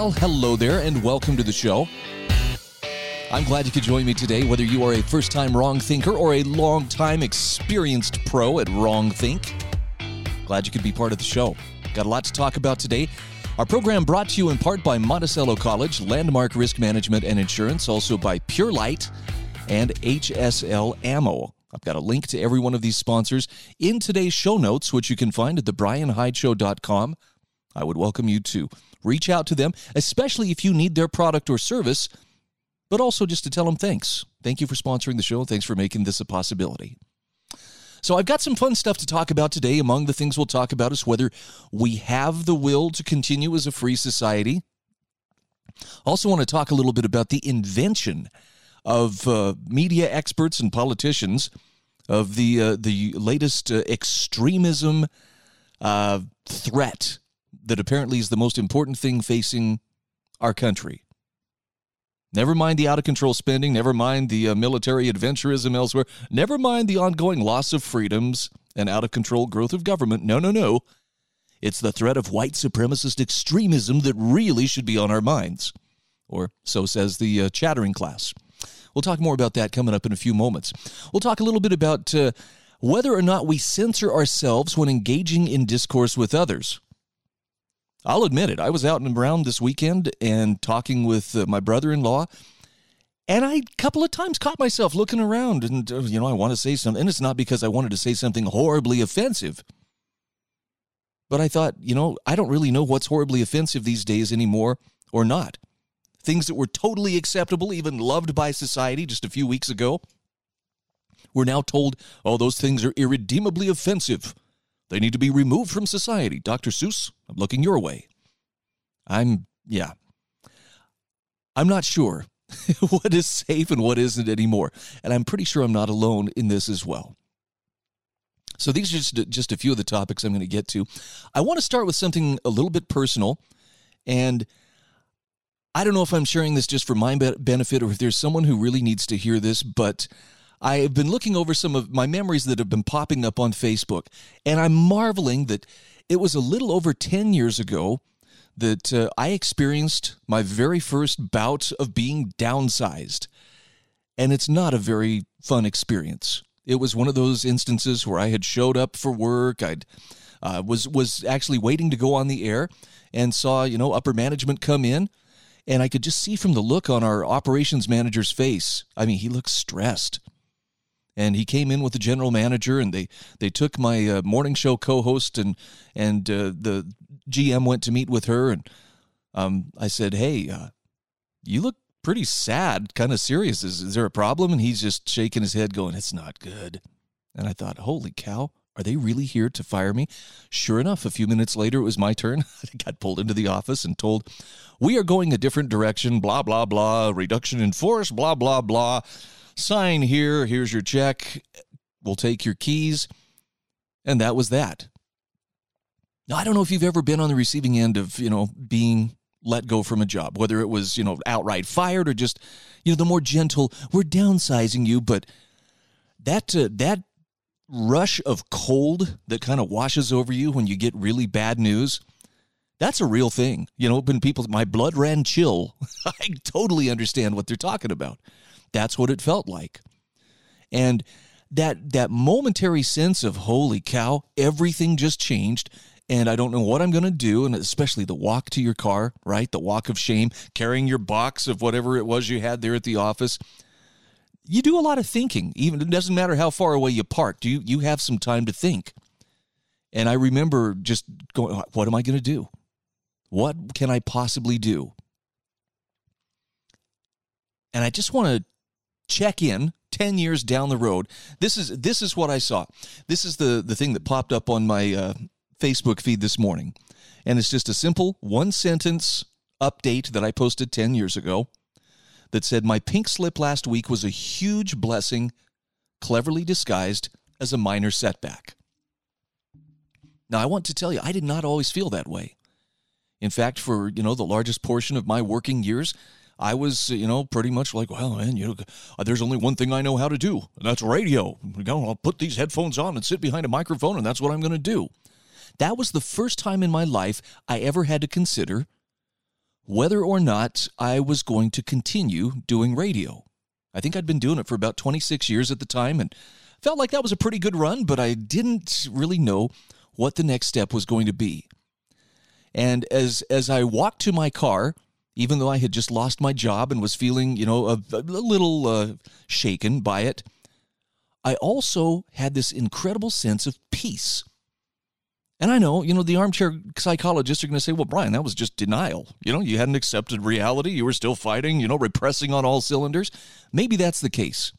Well, hello there, and welcome to the show. I'm glad you could join me today, whether you are a first time wrong thinker or a long time experienced pro at wrong think. Glad you could be part of the show. Got a lot to talk about today. Our program brought to you in part by Monticello College, Landmark Risk Management and Insurance, also by Pure Light and HSL Ammo. I've got a link to every one of these sponsors in today's show notes, which you can find at thebrianhydeshow.com. I would welcome you to reach out to them, especially if you need their product or service, but also just to tell them thanks. Thank you for sponsoring the show. Thanks for making this a possibility. So, I've got some fun stuff to talk about today. Among the things we'll talk about is whether we have the will to continue as a free society. Also, want to talk a little bit about the invention of uh, media experts and politicians of the uh, the latest uh, extremism uh, threat that apparently is the most important thing facing our country. Never mind the out of control spending, never mind the uh, military adventurism elsewhere, never mind the ongoing loss of freedoms and out of control growth of government. No, no, no. It's the threat of white supremacist extremism that really should be on our minds. Or so says the uh, chattering class. We'll talk more about that coming up in a few moments. We'll talk a little bit about uh, whether or not we censor ourselves when engaging in discourse with others. I'll admit it. I was out and around this weekend and talking with uh, my brother in law. And I a couple of times caught myself looking around and, uh, you know, I want to say something. And it's not because I wanted to say something horribly offensive. But I thought, you know, I don't really know what's horribly offensive these days anymore or not things that were totally acceptable, even loved by society just a few weeks ago, we're now told, oh, those things are irredeemably offensive. They need to be removed from society. Dr. Seuss, I'm looking your way. I'm, yeah. I'm not sure what is safe and what isn't anymore. And I'm pretty sure I'm not alone in this as well. So these are just, just a few of the topics I'm going to get to. I want to start with something a little bit personal. And I don't know if I'm sharing this just for my benefit or if there's someone who really needs to hear this, but I have been looking over some of my memories that have been popping up on Facebook, and I'm marveling that it was a little over 10 years ago that uh, I experienced my very first bout of being downsized. And it's not a very fun experience. It was one of those instances where I had showed up for work. I'd uh, was was actually waiting to go on the air and saw you know upper management come in and I could just see from the look on our operations manager's face. I mean, he looked stressed. And he came in with the general manager, and they they took my uh, morning show co-host, and and uh, the GM went to meet with her, and um, I said, "Hey, uh, you look pretty sad, kind of serious. Is, is there a problem?" And he's just shaking his head, going, "It's not good." And I thought, "Holy cow!" Are they really here to fire me? Sure enough, a few minutes later, it was my turn. I got pulled into the office and told, We are going a different direction, blah, blah, blah, reduction in force, blah, blah, blah. Sign here. Here's your check. We'll take your keys. And that was that. Now, I don't know if you've ever been on the receiving end of, you know, being let go from a job, whether it was, you know, outright fired or just, you know, the more gentle, we're downsizing you, but that uh, that rush of cold that kind of washes over you when you get really bad news, that's a real thing. You know, when people, my blood ran chill, I totally understand what they're talking about. That's what it felt like. And that that momentary sense of holy cow, everything just changed and I don't know what I'm going to do and especially the walk to your car, right? The walk of shame, carrying your box of whatever it was you had there at the office you do a lot of thinking. Even it doesn't matter how far away you park. Do you you have some time to think? And I remember just going, what am I going to do? What can I possibly do? And I just want to check in 10 years down the road. This is this is what I saw. This is the the thing that popped up on my uh, Facebook feed this morning, and it's just a simple one sentence update that I posted 10 years ago that said, My pink slip last week was a huge blessing, cleverly disguised as a minor setback. Now, I want to tell you, I did not always feel that way. In fact, for, you know, the largest portion of my working years, I was, you know, pretty much like, well, man, you know, uh, there's only one thing I know how to do, and that's radio. You know, I'll put these headphones on and sit behind a microphone, and that's what I'm going to do. That was the first time in my life I ever had to consider whether or not I was going to continue doing radio. I think I'd been doing it for about 26 years at the time and felt like that was a pretty good run, but I didn't really know what the next step was going to be. And as as I walked to my car, even though I had just lost my job and was feeling, you know, a, a little uh, shaken by it, I also had this incredible sense of peace. And I know, you know, the armchair psychologists are going to say, well, Brian, that was just denial. You know, you hadn't accepted reality. You were still fighting, you know, repressing on all cylinders. Maybe that's the case.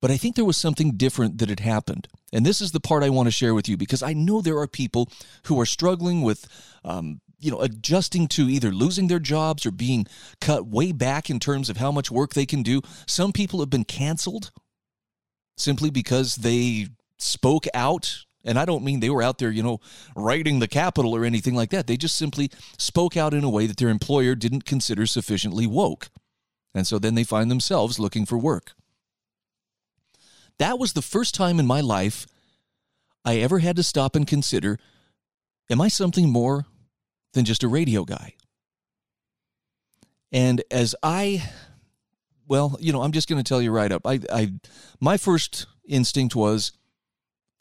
But I think there was something different that had happened. And this is the part I want to share with you because I know there are people who are struggling with, um, you know, adjusting to either losing their jobs or being cut way back in terms of how much work they can do. Some people have been canceled simply because they spoke out. And I don't mean they were out there, you know, writing the Capitol or anything like that. They just simply spoke out in a way that their employer didn't consider sufficiently woke. And so then they find themselves looking for work. That was the first time in my life I ever had to stop and consider am I something more than just a radio guy? And as I, well, you know, I'm just going to tell you right up. I, I, my first instinct was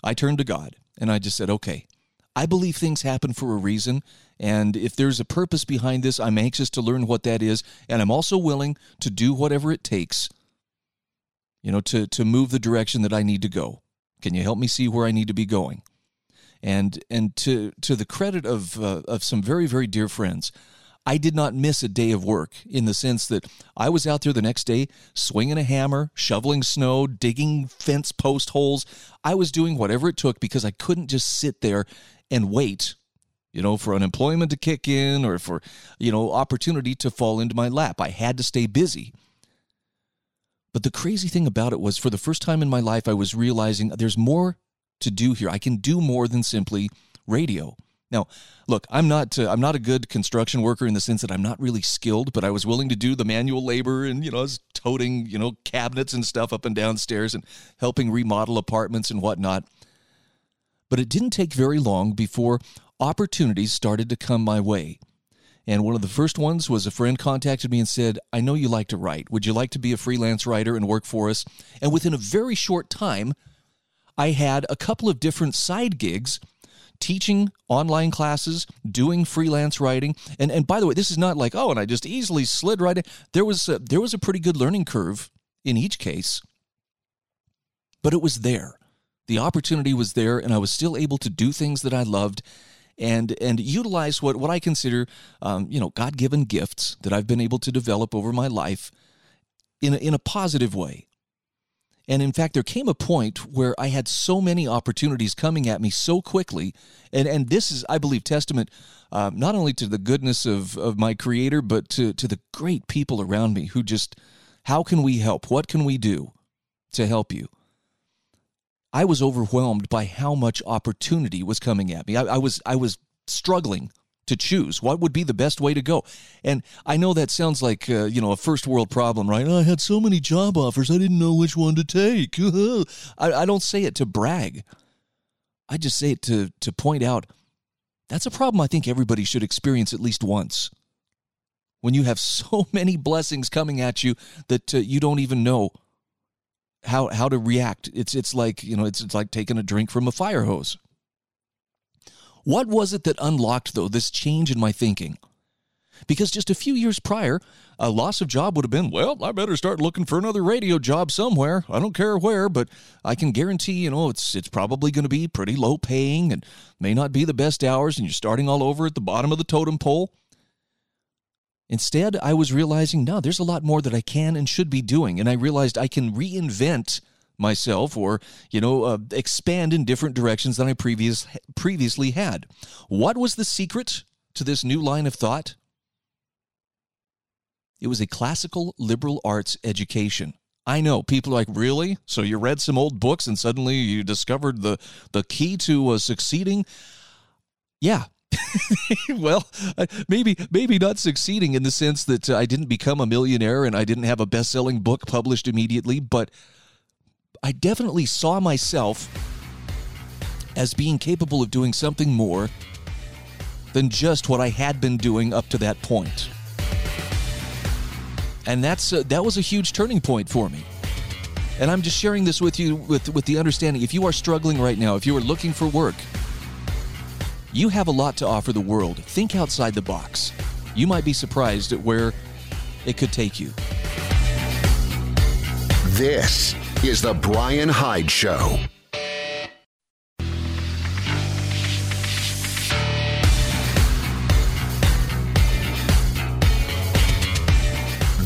I turned to God and I just said, okay, I believe things happen for a reason. And if there's a purpose behind this, I'm anxious to learn what that is. And I'm also willing to do whatever it takes you know, to, to move the direction that I need to go. Can you help me see where I need to be going? And and to to the credit of uh, of some very very dear friends, I did not miss a day of work in the sense that I was out there the next day swinging a hammer, shoveling snow, digging fence post holes. I was doing whatever it took because I couldn't just sit there and wait, you know, for unemployment to kick in or for, you know, opportunity to fall into my lap. I had to stay busy. But the crazy thing about it was, for the first time in my life, I was realizing there's more to do here. I can do more than simply radio. Now, look, I'm not uh, I'm not a good construction worker in the sense that I'm not really skilled, but I was willing to do the manual labor and you know, I was toting you know cabinets and stuff up and downstairs and helping remodel apartments and whatnot. But it didn't take very long before opportunities started to come my way. And one of the first ones was a friend contacted me and said, I know you like to write. Would you like to be a freelance writer and work for us? And within a very short time, I had a couple of different side gigs teaching online classes, doing freelance writing. And and by the way, this is not like, oh, and I just easily slid right in. There was a, there was a pretty good learning curve in each case. But it was there. The opportunity was there and I was still able to do things that I loved and and utilize what what I consider um, you know God given gifts that I've been able to develop over my life in a, in a positive way. And in fact, there came a point where I had so many opportunities coming at me so quickly, and and this is, I believe, testament um, not only to the goodness of of my Creator, but to to the great people around me who just, how can we help? What can we do to help you? I was overwhelmed by how much opportunity was coming at me. I, I, was I was struggling to choose what would be the best way to go. And I know that sounds like uh, you know a first world problem, right? I had so many job offers, I didn't know which one to take. I, I don't say it to brag. I just say it to to point out that's a problem I think everybody should experience at least once. When you have so many blessings coming at you that uh, you don't even know how how to react. It's it's like you know it's it's like taking a drink from a fire hose. What was it that unlocked though this change in my thinking? Because just a few years prior, a loss of job would have been, well, I better start looking for another radio job somewhere. I don't care where, but I can guarantee, you know, it's it's probably going to be pretty low paying and may not be the best hours and you're starting all over at the bottom of the totem pole. Instead, I was realizing, no, there's a lot more that I can and should be doing. And I realized I can reinvent myself or you know uh, expand in different directions than I previous previously had. What was the secret to this new line of thought? It was a classical liberal arts education. I know people are like, really? So you read some old books and suddenly you discovered the the key to uh, succeeding? Yeah. well, uh, maybe maybe not succeeding in the sense that uh, I didn't become a millionaire and I didn't have a best-selling book published immediately, but I definitely saw myself as being capable of doing something more than just what I had been doing up to that point and that's uh, that was a huge turning point for me. And I'm just sharing this with you with with the understanding if you are struggling right now, if you are looking for work, you have a lot to offer the world. Think outside the box. You might be surprised at where it could take you. This is the Brian Hyde Show.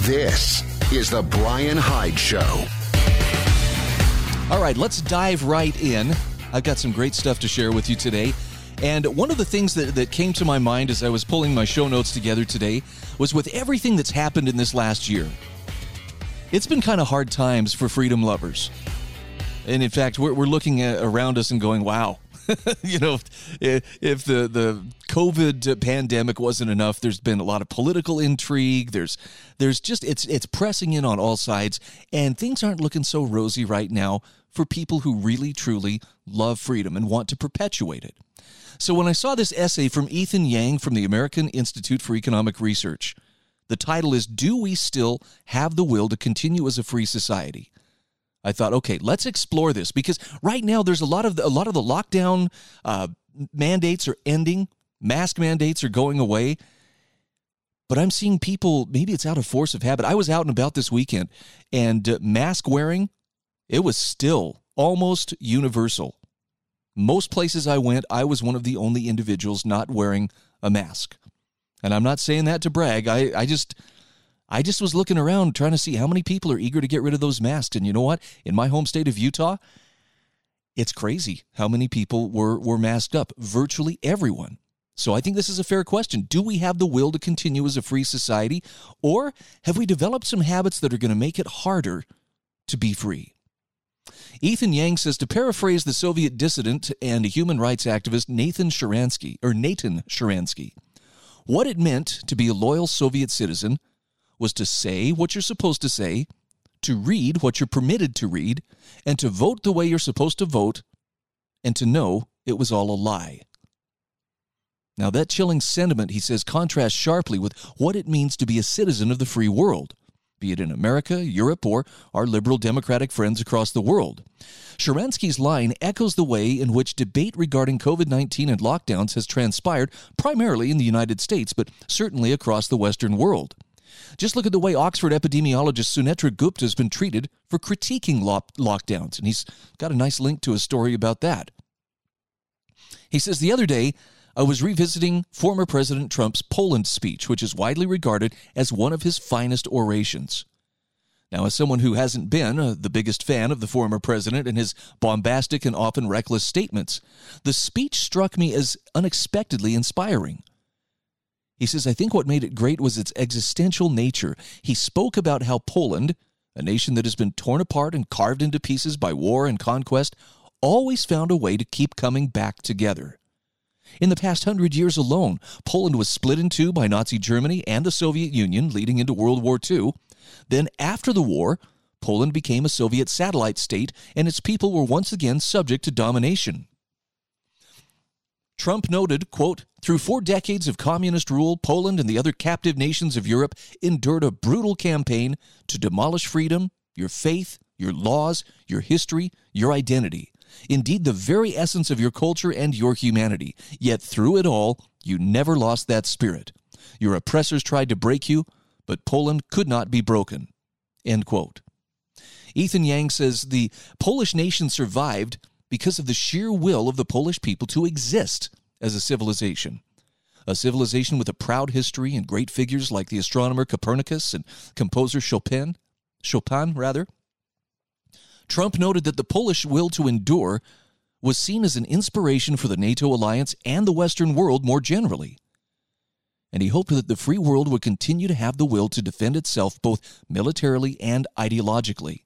This is the Brian Hyde Show. All right, let's dive right in. I've got some great stuff to share with you today. And one of the things that, that came to my mind as I was pulling my show notes together today was with everything that's happened in this last year, it's been kind of hard times for freedom lovers. And in fact, we're, we're looking at, around us and going, wow, you know, if, if the the COVID pandemic wasn't enough, there's been a lot of political intrigue. There's there's just it's it's pressing in on all sides, and things aren't looking so rosy right now for people who really truly love freedom and want to perpetuate it. So when I saw this essay from Ethan Yang from the American Institute for Economic Research, the title is "Do We Still Have the Will to Continue as a Free Society?" I thought, okay, let's explore this because right now there's a lot of the, a lot of the lockdown uh, mandates are ending, mask mandates are going away, but I'm seeing people. Maybe it's out of force of habit. I was out and about this weekend, and uh, mask wearing, it was still almost universal. Most places I went, I was one of the only individuals not wearing a mask. And I'm not saying that to brag. I, I just I just was looking around trying to see how many people are eager to get rid of those masks. And you know what? In my home state of Utah, it's crazy how many people were, were masked up. Virtually everyone. So I think this is a fair question. Do we have the will to continue as a free society? Or have we developed some habits that are going to make it harder to be free? Ethan Yang says to paraphrase the Soviet dissident and human rights activist Nathan Sharansky, or Natan Sharansky, what it meant to be a loyal Soviet citizen was to say what you're supposed to say, to read what you're permitted to read, and to vote the way you're supposed to vote, and to know it was all a lie. Now, that chilling sentiment, he says, contrasts sharply with what it means to be a citizen of the free world, be it in America, Europe, or our liberal democratic friends across the world. Sharansky's line echoes the way in which debate regarding COVID 19 and lockdowns has transpired primarily in the United States, but certainly across the Western world. Just look at the way Oxford epidemiologist Sunetra Gupta has been treated for critiquing lockdowns, and he's got a nice link to a story about that. He says the other day, I was revisiting former President Trump's Poland speech, which is widely regarded as one of his finest orations. Now, as someone who hasn't been uh, the biggest fan of the former president and his bombastic and often reckless statements, the speech struck me as unexpectedly inspiring. He says, I think what made it great was its existential nature. He spoke about how Poland, a nation that has been torn apart and carved into pieces by war and conquest, always found a way to keep coming back together. In the past hundred years alone, Poland was split in two by Nazi Germany and the Soviet Union, leading into World War II. Then, after the war, Poland became a Soviet satellite state, and its people were once again subject to domination. Trump noted, quote, through four decades of communist rule, Poland and the other captive nations of Europe endured a brutal campaign to demolish freedom, your faith, your laws, your history, your identity. Indeed, the very essence of your culture and your humanity. Yet through it all, you never lost that spirit. Your oppressors tried to break you, but Poland could not be broken. End quote. Ethan Yang says the Polish nation survived because of the sheer will of the Polish people to exist as a civilization. A civilization with a proud history and great figures like the astronomer Copernicus and composer Chopin, Chopin rather. Trump noted that the Polish will to endure was seen as an inspiration for the NATO alliance and the Western world more generally. And he hoped that the free world would continue to have the will to defend itself both militarily and ideologically.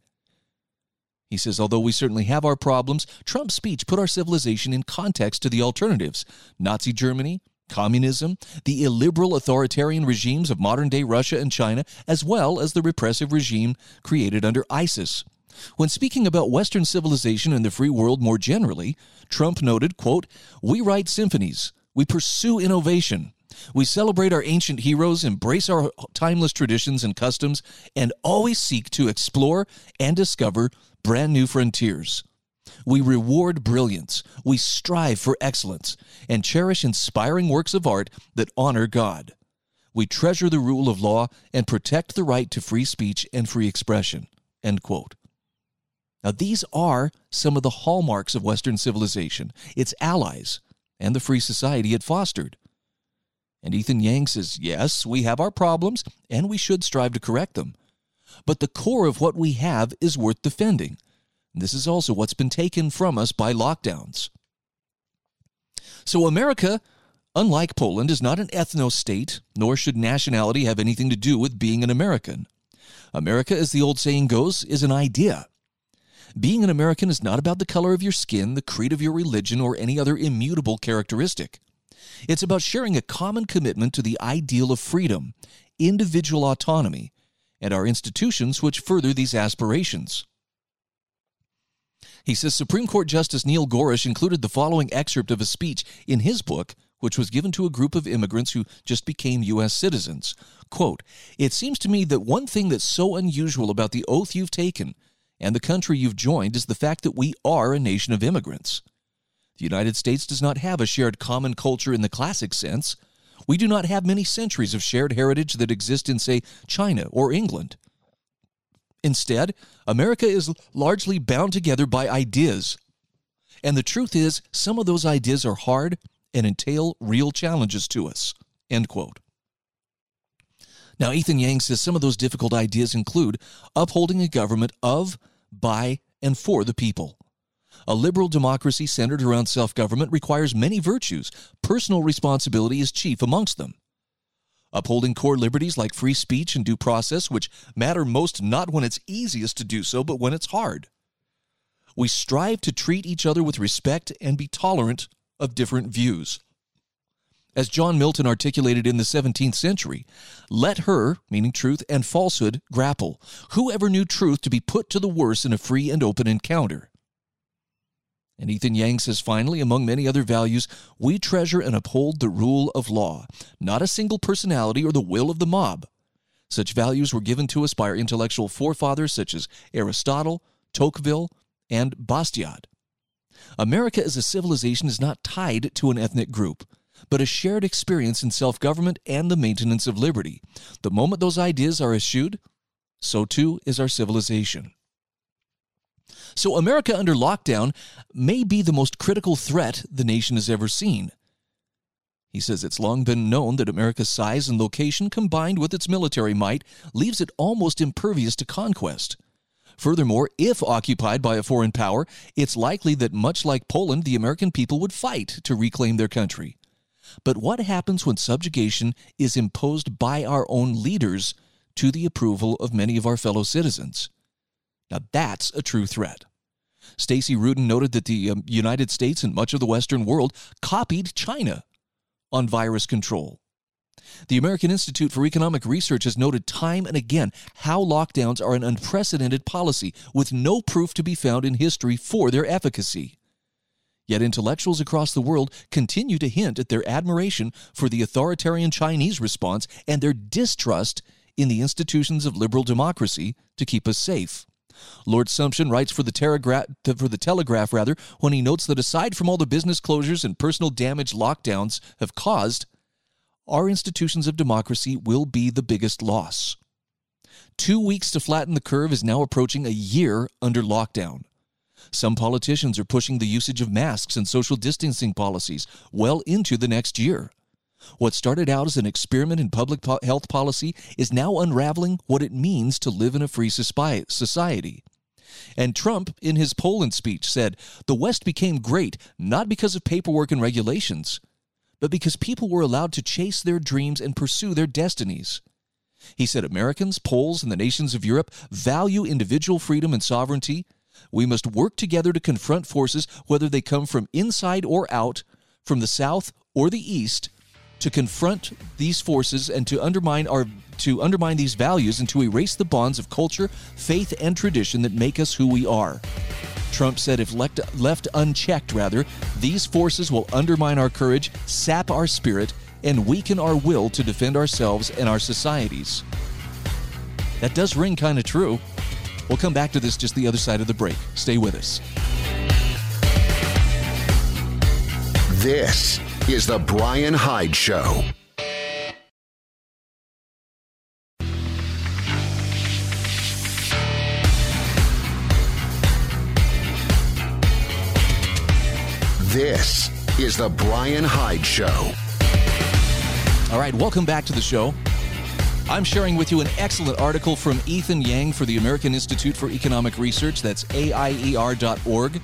He says, although we certainly have our problems, Trump's speech put our civilization in context to the alternatives Nazi Germany, communism, the illiberal authoritarian regimes of modern day Russia and China, as well as the repressive regime created under ISIS. When speaking about Western civilization and the free world more generally, Trump noted, quote, We write symphonies, we pursue innovation, we celebrate our ancient heroes, embrace our timeless traditions and customs, and always seek to explore and discover brand new frontiers. We reward brilliance, we strive for excellence, and cherish inspiring works of art that honor God. We treasure the rule of law and protect the right to free speech and free expression. End quote. Now, these are some of the hallmarks of Western civilization, its allies, and the free society it fostered. And Ethan Yang says, yes, we have our problems, and we should strive to correct them. But the core of what we have is worth defending. This is also what's been taken from us by lockdowns. So, America, unlike Poland, is not an ethno state, nor should nationality have anything to do with being an American. America, as the old saying goes, is an idea. Being an American is not about the color of your skin, the creed of your religion, or any other immutable characteristic. It's about sharing a common commitment to the ideal of freedom, individual autonomy, and our institutions which further these aspirations. He says Supreme Court Justice Neil Gorsuch included the following excerpt of a speech in his book, which was given to a group of immigrants who just became U.S. citizens. Quote, It seems to me that one thing that's so unusual about the oath you've taken and the country you've joined is the fact that we are a nation of immigrants. The United States does not have a shared common culture in the classic sense. We do not have many centuries of shared heritage that exist in, say, China or England. Instead, America is largely bound together by ideas. And the truth is, some of those ideas are hard and entail real challenges to us. End quote. Now, Ethan Yang says some of those difficult ideas include upholding a government of, by, and for the people. A liberal democracy centered around self government requires many virtues. Personal responsibility is chief amongst them. Upholding core liberties like free speech and due process, which matter most not when it's easiest to do so, but when it's hard. We strive to treat each other with respect and be tolerant of different views. As John Milton articulated in the 17th century, let her, meaning truth, and falsehood grapple. Whoever knew truth to be put to the worse in a free and open encounter? And Ethan Yang says finally, among many other values, we treasure and uphold the rule of law, not a single personality or the will of the mob. Such values were given to us by our intellectual forefathers such as Aristotle, Tocqueville, and Bastiat. America as a civilization is not tied to an ethnic group, but a shared experience in self government and the maintenance of liberty. The moment those ideas are eschewed, so too is our civilization. So, America under lockdown may be the most critical threat the nation has ever seen. He says it's long been known that America's size and location, combined with its military might, leaves it almost impervious to conquest. Furthermore, if occupied by a foreign power, it's likely that much like Poland, the American people would fight to reclaim their country. But what happens when subjugation is imposed by our own leaders to the approval of many of our fellow citizens? Now that's a true threat. Stacey Rudin noted that the um, United States and much of the Western world copied China on virus control. The American Institute for Economic Research has noted time and again how lockdowns are an unprecedented policy with no proof to be found in history for their efficacy. Yet intellectuals across the world continue to hint at their admiration for the authoritarian Chinese response and their distrust in the institutions of liberal democracy to keep us safe. Lord Sumption writes for the, Telegraph, for the Telegraph rather when he notes that aside from all the business closures and personal damage lockdowns have caused, our institutions of democracy will be the biggest loss. Two weeks to flatten the curve is now approaching a year under lockdown. Some politicians are pushing the usage of masks and social distancing policies well into the next year. What started out as an experiment in public po- health policy is now unraveling what it means to live in a free society. And Trump, in his Poland speech, said the West became great not because of paperwork and regulations, but because people were allowed to chase their dreams and pursue their destinies. He said Americans, Poles, and the nations of Europe value individual freedom and sovereignty. We must work together to confront forces, whether they come from inside or out, from the South or the East, to confront these forces and to undermine our to undermine these values and to erase the bonds of culture, faith, and tradition that make us who we are. Trump said if left, left unchecked, rather, these forces will undermine our courage, sap our spirit, and weaken our will to defend ourselves and our societies. That does ring kind of true. We'll come back to this just the other side of the break. Stay with us. This is The Brian Hyde Show. This is The Brian Hyde Show. All right, welcome back to the show. I'm sharing with you an excellent article from Ethan Yang for the American Institute for Economic Research. That's AIER.org.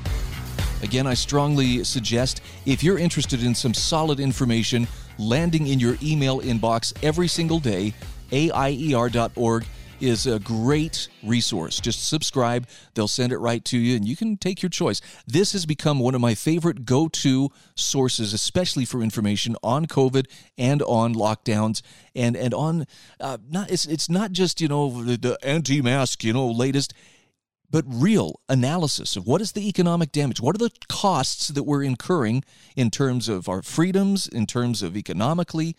Again, I strongly suggest if you're interested in some solid information landing in your email inbox every single day, AIER.org is a great resource. Just subscribe, they'll send it right to you, and you can take your choice. This has become one of my favorite go to sources, especially for information on COVID and on lockdowns and, and on uh, not it's, it's not just, you know, the, the anti mask, you know, latest but real analysis of what is the economic damage? What are the costs that we're incurring in terms of our freedoms, in terms of economically,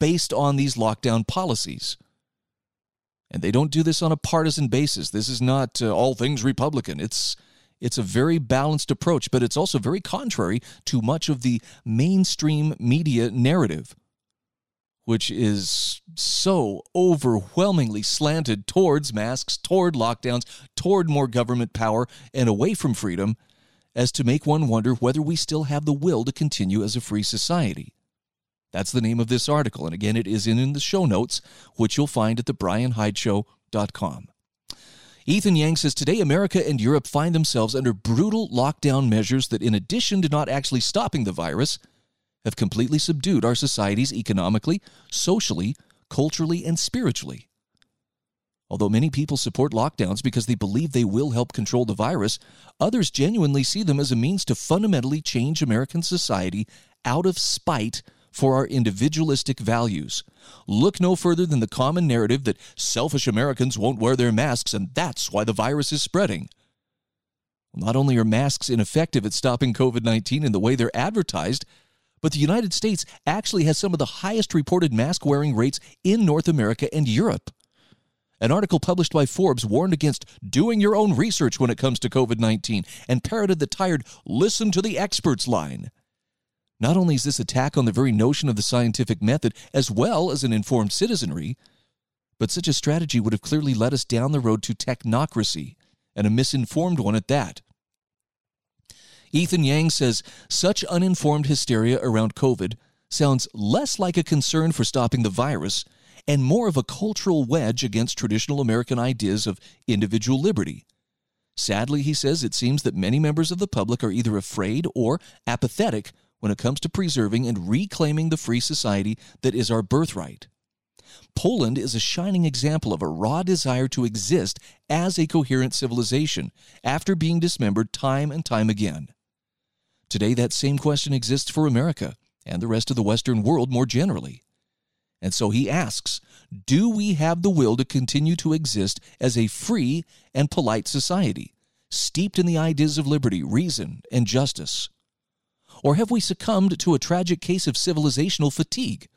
based on these lockdown policies? And they don't do this on a partisan basis. This is not uh, all things Republican. It's it's a very balanced approach, but it's also very contrary to much of the mainstream media narrative, which is so overwhelmingly slanted towards masks, toward lockdowns, toward more government power, and away from freedom, as to make one wonder whether we still have the will to continue as a free society. That's the name of this article. And again, it is in, in the show notes, which you'll find at thebrianhydeshow.com. Ethan Yang says today America and Europe find themselves under brutal lockdown measures that, in addition to not actually stopping the virus, have completely subdued our societies economically, socially, culturally, and spiritually. Although many people support lockdowns because they believe they will help control the virus, others genuinely see them as a means to fundamentally change American society out of spite for our individualistic values. Look no further than the common narrative that selfish Americans won't wear their masks and that's why the virus is spreading. Not only are masks ineffective at stopping COVID 19 in the way they're advertised, but the United States actually has some of the highest reported mask wearing rates in North America and Europe. An article published by Forbes warned against doing your own research when it comes to COVID 19 and parroted the tired, listen to the experts line. Not only is this attack on the very notion of the scientific method as well as an informed citizenry, but such a strategy would have clearly led us down the road to technocracy, and a misinformed one at that. Ethan Yang says such uninformed hysteria around COVID sounds less like a concern for stopping the virus and more of a cultural wedge against traditional American ideas of individual liberty. Sadly, he says it seems that many members of the public are either afraid or apathetic when it comes to preserving and reclaiming the free society that is our birthright. Poland is a shining example of a raw desire to exist as a coherent civilization after being dismembered time and time again. Today, that same question exists for America and the rest of the Western world more generally. And so he asks Do we have the will to continue to exist as a free and polite society, steeped in the ideas of liberty, reason, and justice? Or have we succumbed to a tragic case of civilizational fatigue,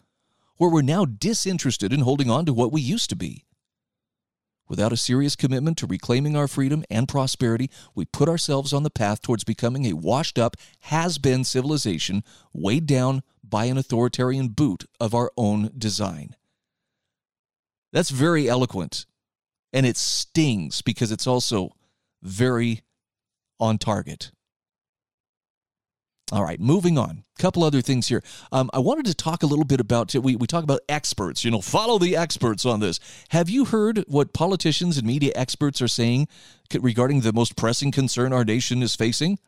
where we're now disinterested in holding on to what we used to be? Without a serious commitment to reclaiming our freedom and prosperity, we put ourselves on the path towards becoming a washed up, has been civilization weighed down by an authoritarian boot of our own design. That's very eloquent, and it stings because it's also very on target. All right, moving on. A couple other things here. Um, I wanted to talk a little bit about we we talk about experts. You know, follow the experts on this. Have you heard what politicians and media experts are saying regarding the most pressing concern our nation is facing?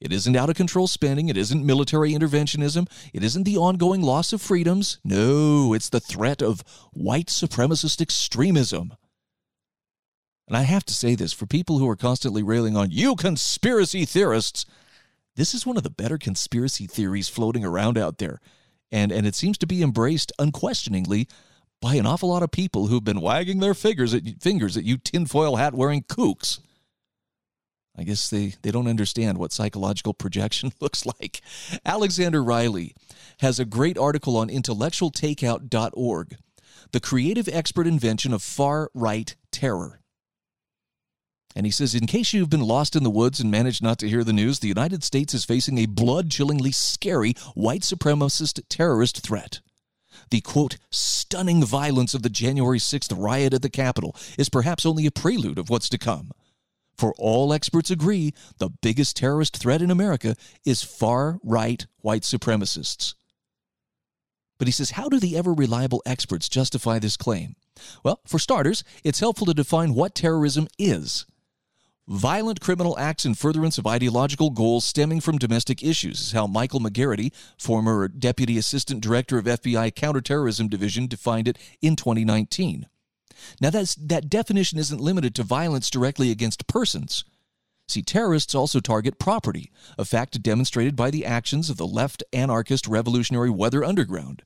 It isn't out of control spending. It isn't military interventionism. It isn't the ongoing loss of freedoms. No, it's the threat of white supremacist extremism. And I have to say this for people who are constantly railing on you conspiracy theorists, this is one of the better conspiracy theories floating around out there. And, and it seems to be embraced unquestioningly by an awful lot of people who've been wagging their fingers at, fingers at you tinfoil hat wearing kooks. I guess they, they don't understand what psychological projection looks like. Alexander Riley has a great article on intellectualtakeout.org The Creative Expert Invention of Far Right Terror. And he says, in case you've been lost in the woods and managed not to hear the news, the United States is facing a blood chillingly scary white supremacist terrorist threat. The quote, stunning violence of the January 6th riot at the Capitol is perhaps only a prelude of what's to come. For all experts agree the biggest terrorist threat in America is far right white supremacists. But he says, how do the ever reliable experts justify this claim? Well, for starters, it's helpful to define what terrorism is Violent criminal acts in furtherance of ideological goals stemming from domestic issues is how Michael McGarrity, former Deputy Assistant Director of FBI Counterterrorism Division, defined it in 2019. Now, that's, that definition isn't limited to violence directly against persons. See, terrorists also target property, a fact demonstrated by the actions of the left anarchist revolutionary Weather Underground.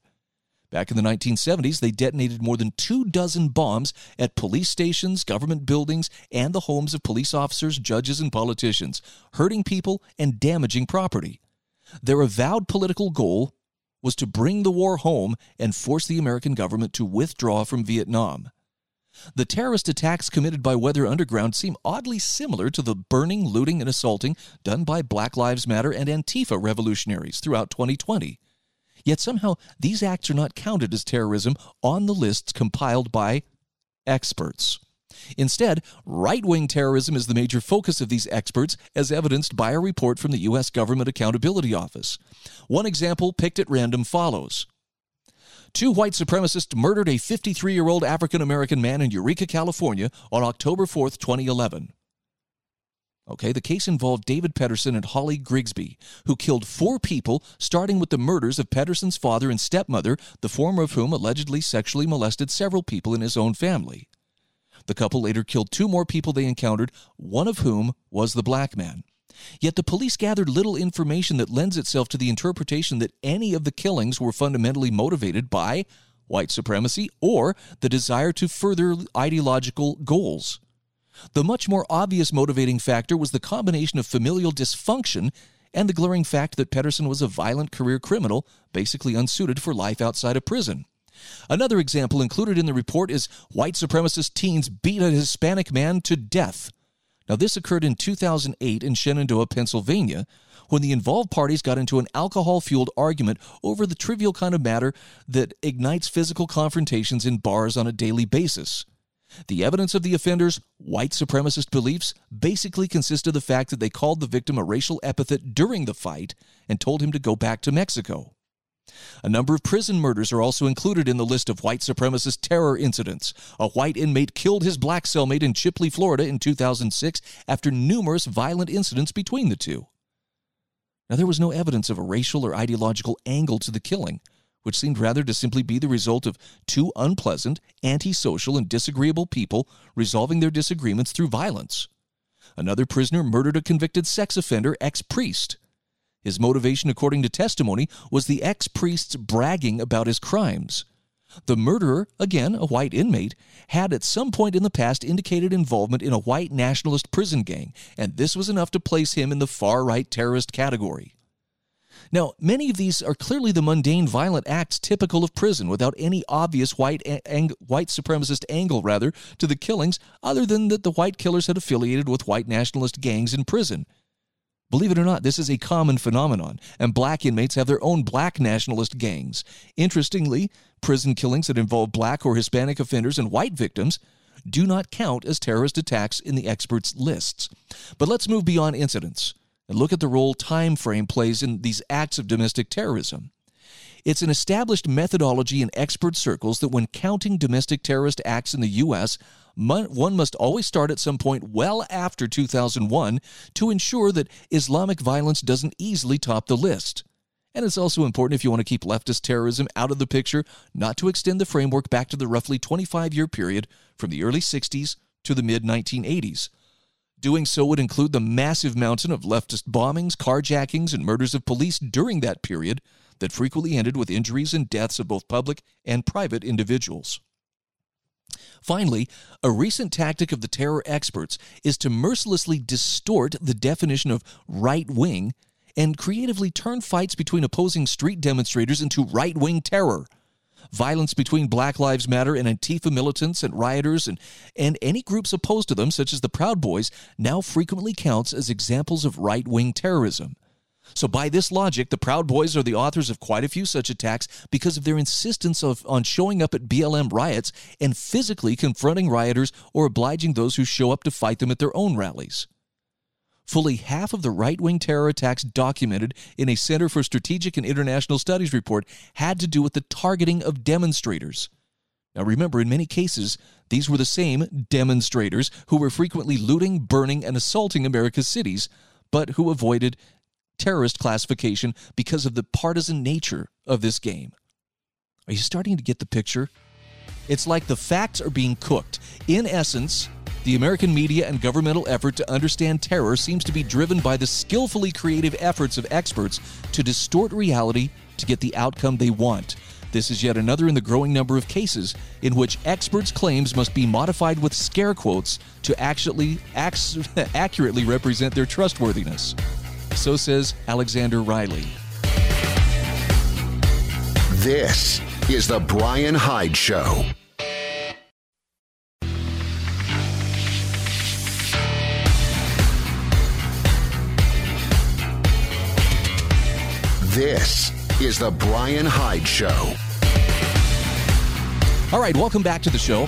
Back in the 1970s, they detonated more than two dozen bombs at police stations, government buildings, and the homes of police officers, judges, and politicians, hurting people and damaging property. Their avowed political goal was to bring the war home and force the American government to withdraw from Vietnam. The terrorist attacks committed by Weather Underground seem oddly similar to the burning, looting, and assaulting done by Black Lives Matter and Antifa revolutionaries throughout 2020. Yet somehow these acts are not counted as terrorism on the lists compiled by experts. Instead, right wing terrorism is the major focus of these experts, as evidenced by a report from the U.S. Government Accountability Office. One example picked at random follows Two white supremacists murdered a 53 year old African American man in Eureka, California on October 4, 2011. Okay, the case involved David Pedersen and Holly Grigsby, who killed four people, starting with the murders of Pedersen's father and stepmother, the former of whom allegedly sexually molested several people in his own family. The couple later killed two more people they encountered, one of whom was the black man. Yet the police gathered little information that lends itself to the interpretation that any of the killings were fundamentally motivated by white supremacy or the desire to further ideological goals. The much more obvious motivating factor was the combination of familial dysfunction and the glaring fact that Pedersen was a violent career criminal, basically unsuited for life outside of prison. Another example included in the report is white supremacist teens beat a Hispanic man to death. Now, this occurred in 2008 in Shenandoah, Pennsylvania, when the involved parties got into an alcohol fueled argument over the trivial kind of matter that ignites physical confrontations in bars on a daily basis. The evidence of the offender's white supremacist beliefs basically consist of the fact that they called the victim a racial epithet during the fight and told him to go back to Mexico. A number of prison murders are also included in the list of white supremacist terror incidents. A white inmate killed his black cellmate in Chipley, Florida in 2006 after numerous violent incidents between the two. Now, there was no evidence of a racial or ideological angle to the killing, which seemed rather to simply be the result of two unpleasant, antisocial, and disagreeable people resolving their disagreements through violence. Another prisoner murdered a convicted sex offender ex priest. His motivation, according to testimony, was the ex priest's bragging about his crimes. The murderer, again a white inmate, had at some point in the past indicated involvement in a white nationalist prison gang, and this was enough to place him in the far right terrorist category. Now, many of these are clearly the mundane violent acts typical of prison without any obvious white white supremacist angle rather to the killings other than that the white killers had affiliated with white nationalist gangs in prison. Believe it or not, this is a common phenomenon, and black inmates have their own black nationalist gangs. Interestingly, prison killings that involve black or Hispanic offenders and white victims do not count as terrorist attacks in the experts' lists. But let's move beyond incidents and look at the role time frame plays in these acts of domestic terrorism. It's an established methodology in expert circles that when counting domestic terrorist acts in the U.S., one must always start at some point well after 2001 to ensure that Islamic violence doesn't easily top the list. And it's also important if you want to keep leftist terrorism out of the picture, not to extend the framework back to the roughly 25 year period from the early 60s to the mid 1980s. Doing so would include the massive mountain of leftist bombings, carjackings, and murders of police during that period that frequently ended with injuries and deaths of both public and private individuals. Finally, a recent tactic of the terror experts is to mercilessly distort the definition of right wing and creatively turn fights between opposing street demonstrators into right wing terror. Violence between Black Lives Matter and Antifa militants and rioters and, and any groups opposed to them, such as the Proud Boys, now frequently counts as examples of right wing terrorism. So, by this logic, the Proud Boys are the authors of quite a few such attacks because of their insistence of, on showing up at BLM riots and physically confronting rioters or obliging those who show up to fight them at their own rallies. Fully half of the right wing terror attacks documented in a Center for Strategic and International Studies report had to do with the targeting of demonstrators. Now, remember, in many cases, these were the same demonstrators who were frequently looting, burning, and assaulting America's cities, but who avoided terrorist classification because of the partisan nature of this game. Are you starting to get the picture? It's like the facts are being cooked. In essence, the American media and governmental effort to understand terror seems to be driven by the skillfully creative efforts of experts to distort reality to get the outcome they want. This is yet another in the growing number of cases in which experts' claims must be modified with scare quotes to actually accurately represent their trustworthiness. So says Alexander Riley. This is The Brian Hyde Show. This is The Brian Hyde Show. All right, welcome back to the show.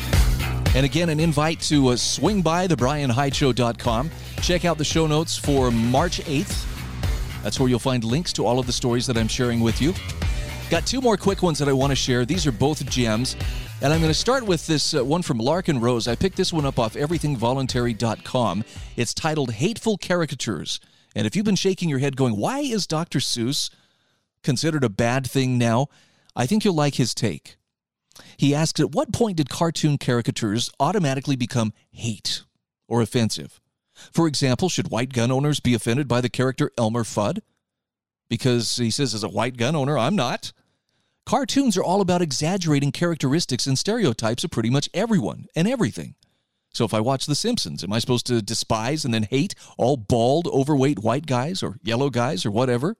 And again, an invite to uh, swing by thebrianhydeshow.com. Check out the show notes for March 8th. That's where you'll find links to all of the stories that I'm sharing with you. Got two more quick ones that I want to share. These are both gems. And I'm going to start with this uh, one from Larken Rose. I picked this one up off everythingvoluntary.com. It's titled Hateful Caricatures. And if you've been shaking your head going, why is Dr. Seuss considered a bad thing now, I think you'll like his take. He asks At what point did cartoon caricatures automatically become hate or offensive? For example, should white gun owners be offended by the character Elmer Fudd? Because he says, as a white gun owner, I'm not. Cartoons are all about exaggerating characteristics and stereotypes of pretty much everyone and everything. So if I watch The Simpsons, am I supposed to despise and then hate all bald, overweight white guys or yellow guys or whatever?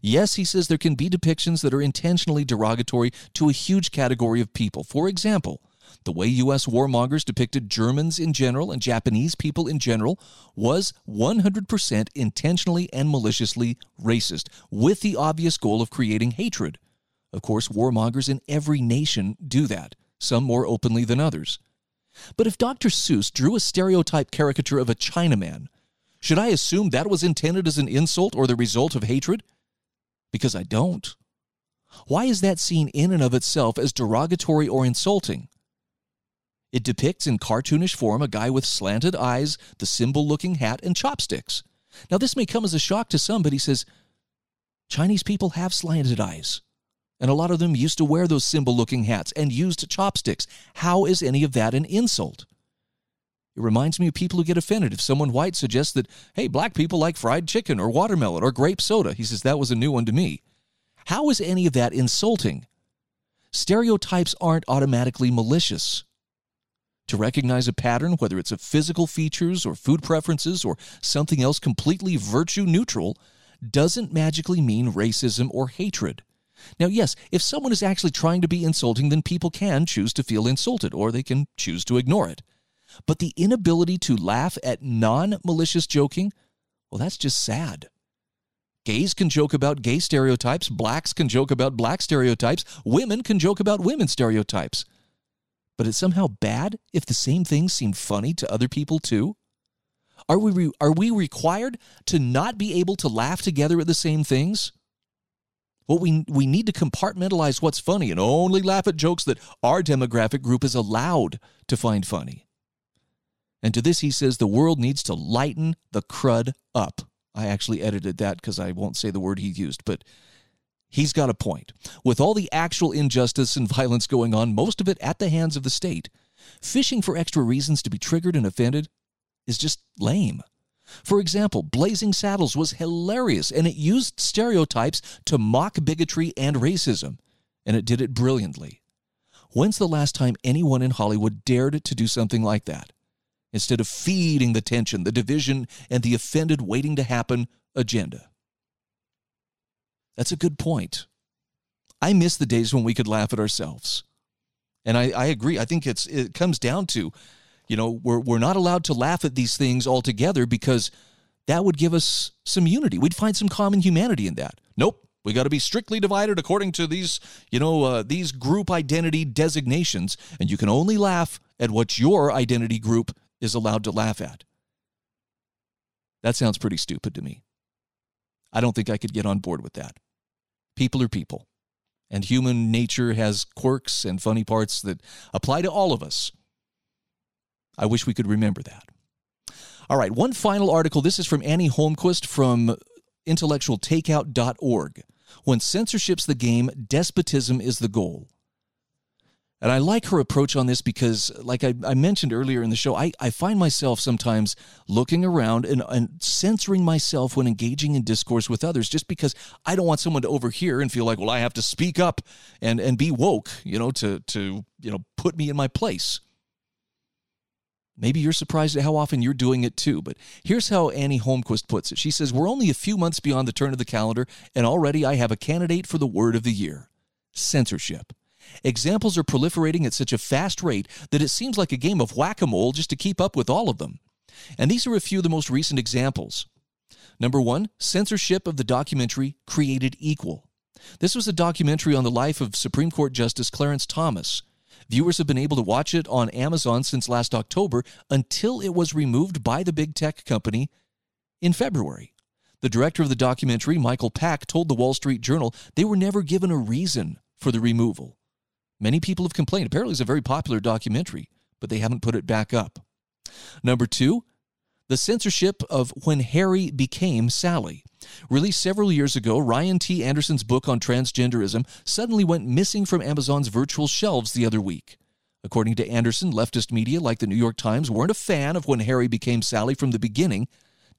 Yes, he says there can be depictions that are intentionally derogatory to a huge category of people. For example, the way U.S. warmongers depicted Germans in general and Japanese people in general was 100% intentionally and maliciously racist, with the obvious goal of creating hatred. Of course, warmongers in every nation do that, some more openly than others. But if Dr. Seuss drew a stereotype caricature of a Chinaman, should I assume that was intended as an insult or the result of hatred? Because I don't. Why is that seen in and of itself as derogatory or insulting? It depicts in cartoonish form a guy with slanted eyes, the cymbal looking hat, and chopsticks. Now, this may come as a shock to some, but he says Chinese people have slanted eyes. And a lot of them used to wear those cymbal looking hats and used chopsticks. How is any of that an insult? It reminds me of people who get offended if someone white suggests that, hey, black people like fried chicken or watermelon or grape soda. He says that was a new one to me. How is any of that insulting? Stereotypes aren't automatically malicious. To recognize a pattern, whether it's of physical features or food preferences or something else completely virtue neutral, doesn't magically mean racism or hatred. Now, yes, if someone is actually trying to be insulting, then people can choose to feel insulted or they can choose to ignore it. But the inability to laugh at non malicious joking, well, that's just sad. Gays can joke about gay stereotypes, blacks can joke about black stereotypes, women can joke about women stereotypes. But it's somehow bad if the same things seem funny to other people too? Are we, re- are we required to not be able to laugh together at the same things? Well, we, we need to compartmentalize what's funny and only laugh at jokes that our demographic group is allowed to find funny. And to this, he says the world needs to lighten the crud up. I actually edited that because I won't say the word he used, but he's got a point. With all the actual injustice and violence going on, most of it at the hands of the state, fishing for extra reasons to be triggered and offended is just lame. For example, Blazing Saddles was hilarious and it used stereotypes to mock bigotry and racism, and it did it brilliantly. When's the last time anyone in Hollywood dared to do something like that? Instead of feeding the tension, the division, and the offended waiting to happen agenda. That's a good point. I miss the days when we could laugh at ourselves. And I, I agree. I think it's it comes down to you know, we're, we're not allowed to laugh at these things altogether because that would give us some unity. We'd find some common humanity in that. Nope. We got to be strictly divided according to these, you know, uh, these group identity designations, and you can only laugh at what your identity group is allowed to laugh at. That sounds pretty stupid to me. I don't think I could get on board with that. People are people, and human nature has quirks and funny parts that apply to all of us. I wish we could remember that. All right, one final article. This is from Annie Holmquist from intellectualtakeout.org. When censorship's the game, despotism is the goal. And I like her approach on this because, like I, I mentioned earlier in the show, I, I find myself sometimes looking around and, and censoring myself when engaging in discourse with others just because I don't want someone to overhear and feel like, well, I have to speak up and, and be woke, you know, to, to, you know, put me in my place. Maybe you're surprised at how often you're doing it too, but here's how Annie Holmquist puts it. She says, We're only a few months beyond the turn of the calendar, and already I have a candidate for the word of the year censorship. Examples are proliferating at such a fast rate that it seems like a game of whack a mole just to keep up with all of them. And these are a few of the most recent examples. Number one, censorship of the documentary Created Equal. This was a documentary on the life of Supreme Court Justice Clarence Thomas. Viewers have been able to watch it on Amazon since last October until it was removed by the big tech company in February. The director of the documentary, Michael Pack, told the Wall Street Journal they were never given a reason for the removal. Many people have complained. Apparently, it's a very popular documentary, but they haven't put it back up. Number two, the censorship of When Harry Became Sally. Released several years ago, Ryan T. Anderson's book on transgenderism suddenly went missing from Amazon's virtual shelves the other week. According to Anderson, leftist media like the New York Times weren't a fan of When Harry Became Sally from the beginning,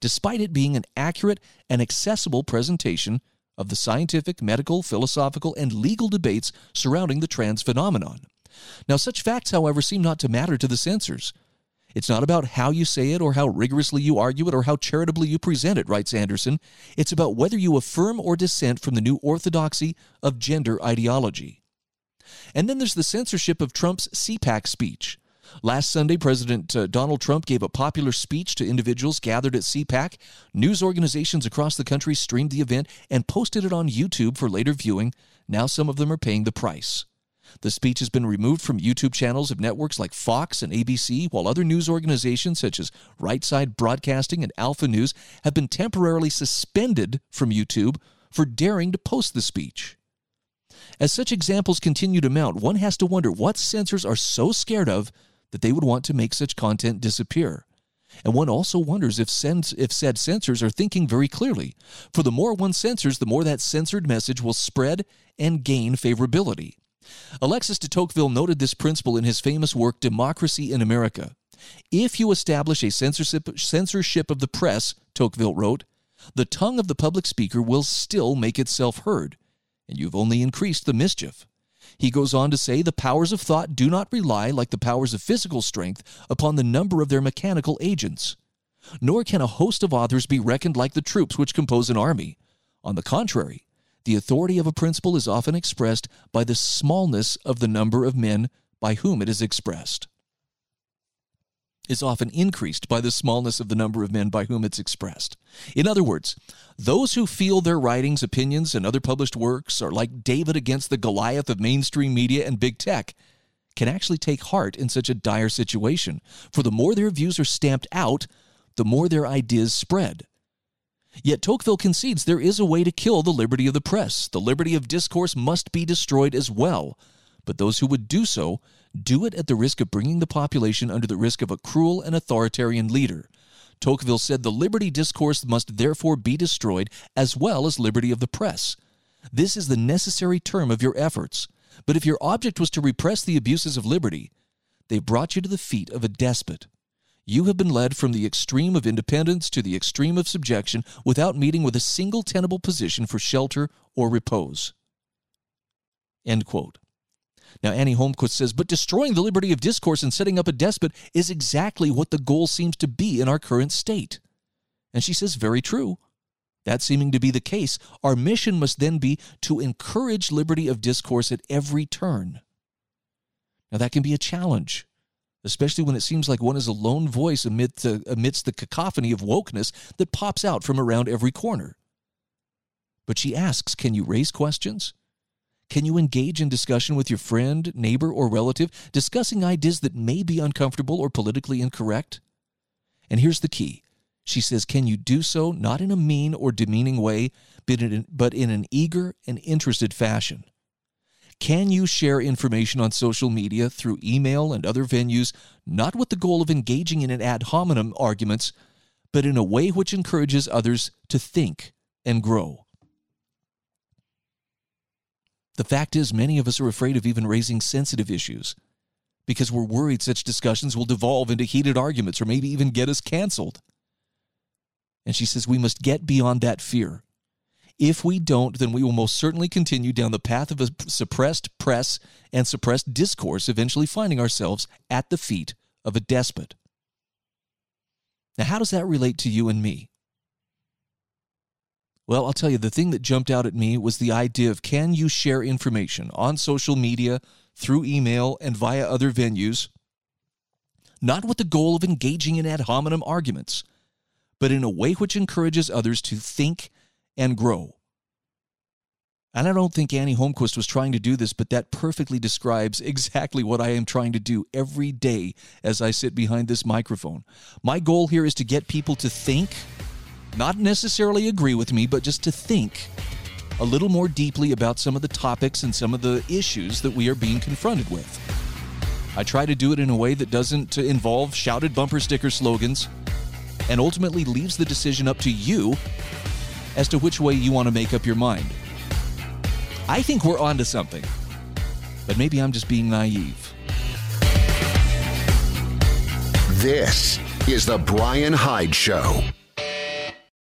despite it being an accurate and accessible presentation of the scientific, medical, philosophical, and legal debates surrounding the trans phenomenon. Now, such facts, however, seem not to matter to the censors. It's not about how you say it or how rigorously you argue it or how charitably you present it, writes Anderson. It's about whether you affirm or dissent from the new orthodoxy of gender ideology. And then there's the censorship of Trump's CPAC speech. Last Sunday, President uh, Donald Trump gave a popular speech to individuals gathered at CPAC. News organizations across the country streamed the event and posted it on YouTube for later viewing. Now some of them are paying the price. The speech has been removed from YouTube channels of networks like Fox and ABC, while other news organizations such as Right Side Broadcasting and Alpha News have been temporarily suspended from YouTube for daring to post the speech. As such examples continue to mount, one has to wonder what censors are so scared of that they would want to make such content disappear. And one also wonders if, sens- if said censors are thinking very clearly. For the more one censors, the more that censored message will spread and gain favorability. Alexis de Tocqueville noted this principle in his famous work Democracy in America. If you establish a censorship, censorship of the press, Tocqueville wrote, the tongue of the public speaker will still make itself heard, and you've only increased the mischief. He goes on to say the powers of thought do not rely, like the powers of physical strength, upon the number of their mechanical agents. Nor can a host of authors be reckoned like the troops which compose an army. On the contrary, the authority of a principle is often expressed by the smallness of the number of men by whom it is expressed. Is often increased by the smallness of the number of men by whom it's expressed. In other words, those who feel their writings, opinions, and other published works are like David against the Goliath of mainstream media and big tech can actually take heart in such a dire situation. For the more their views are stamped out, the more their ideas spread. Yet Tocqueville concedes there is a way to kill the liberty of the press. The liberty of discourse must be destroyed as well. But those who would do so do it at the risk of bringing the population under the risk of a cruel and authoritarian leader. Tocqueville said the liberty discourse must therefore be destroyed as well as liberty of the press. This is the necessary term of your efforts. But if your object was to repress the abuses of liberty, they brought you to the feet of a despot. You have been led from the extreme of independence to the extreme of subjection without meeting with a single tenable position for shelter or repose. End quote. Now, Annie Holmquist says, but destroying the liberty of discourse and setting up a despot is exactly what the goal seems to be in our current state. And she says, very true. That seeming to be the case, our mission must then be to encourage liberty of discourse at every turn. Now, that can be a challenge especially when it seems like one is a lone voice amidst the, amidst the cacophony of wokeness that pops out from around every corner. But she asks Can you raise questions? Can you engage in discussion with your friend, neighbor, or relative, discussing ideas that may be uncomfortable or politically incorrect? And here's the key she says, Can you do so not in a mean or demeaning way, but in, but in an eager and interested fashion? Can you share information on social media through email and other venues, not with the goal of engaging in an ad hominem arguments, but in a way which encourages others to think and grow? The fact is, many of us are afraid of even raising sensitive issues because we're worried such discussions will devolve into heated arguments or maybe even get us canceled. And she says we must get beyond that fear. If we don't, then we will most certainly continue down the path of a suppressed press and suppressed discourse, eventually finding ourselves at the feet of a despot. Now, how does that relate to you and me? Well, I'll tell you, the thing that jumped out at me was the idea of can you share information on social media, through email, and via other venues, not with the goal of engaging in ad hominem arguments, but in a way which encourages others to think and grow. And I don't think Annie Holmquist was trying to do this, but that perfectly describes exactly what I am trying to do every day as I sit behind this microphone. My goal here is to get people to think, not necessarily agree with me, but just to think a little more deeply about some of the topics and some of the issues that we are being confronted with. I try to do it in a way that doesn't involve shouted bumper sticker slogans and ultimately leaves the decision up to you as to which way you want to make up your mind. I think we're onto something, but maybe I'm just being naive. This is The Brian Hyde Show.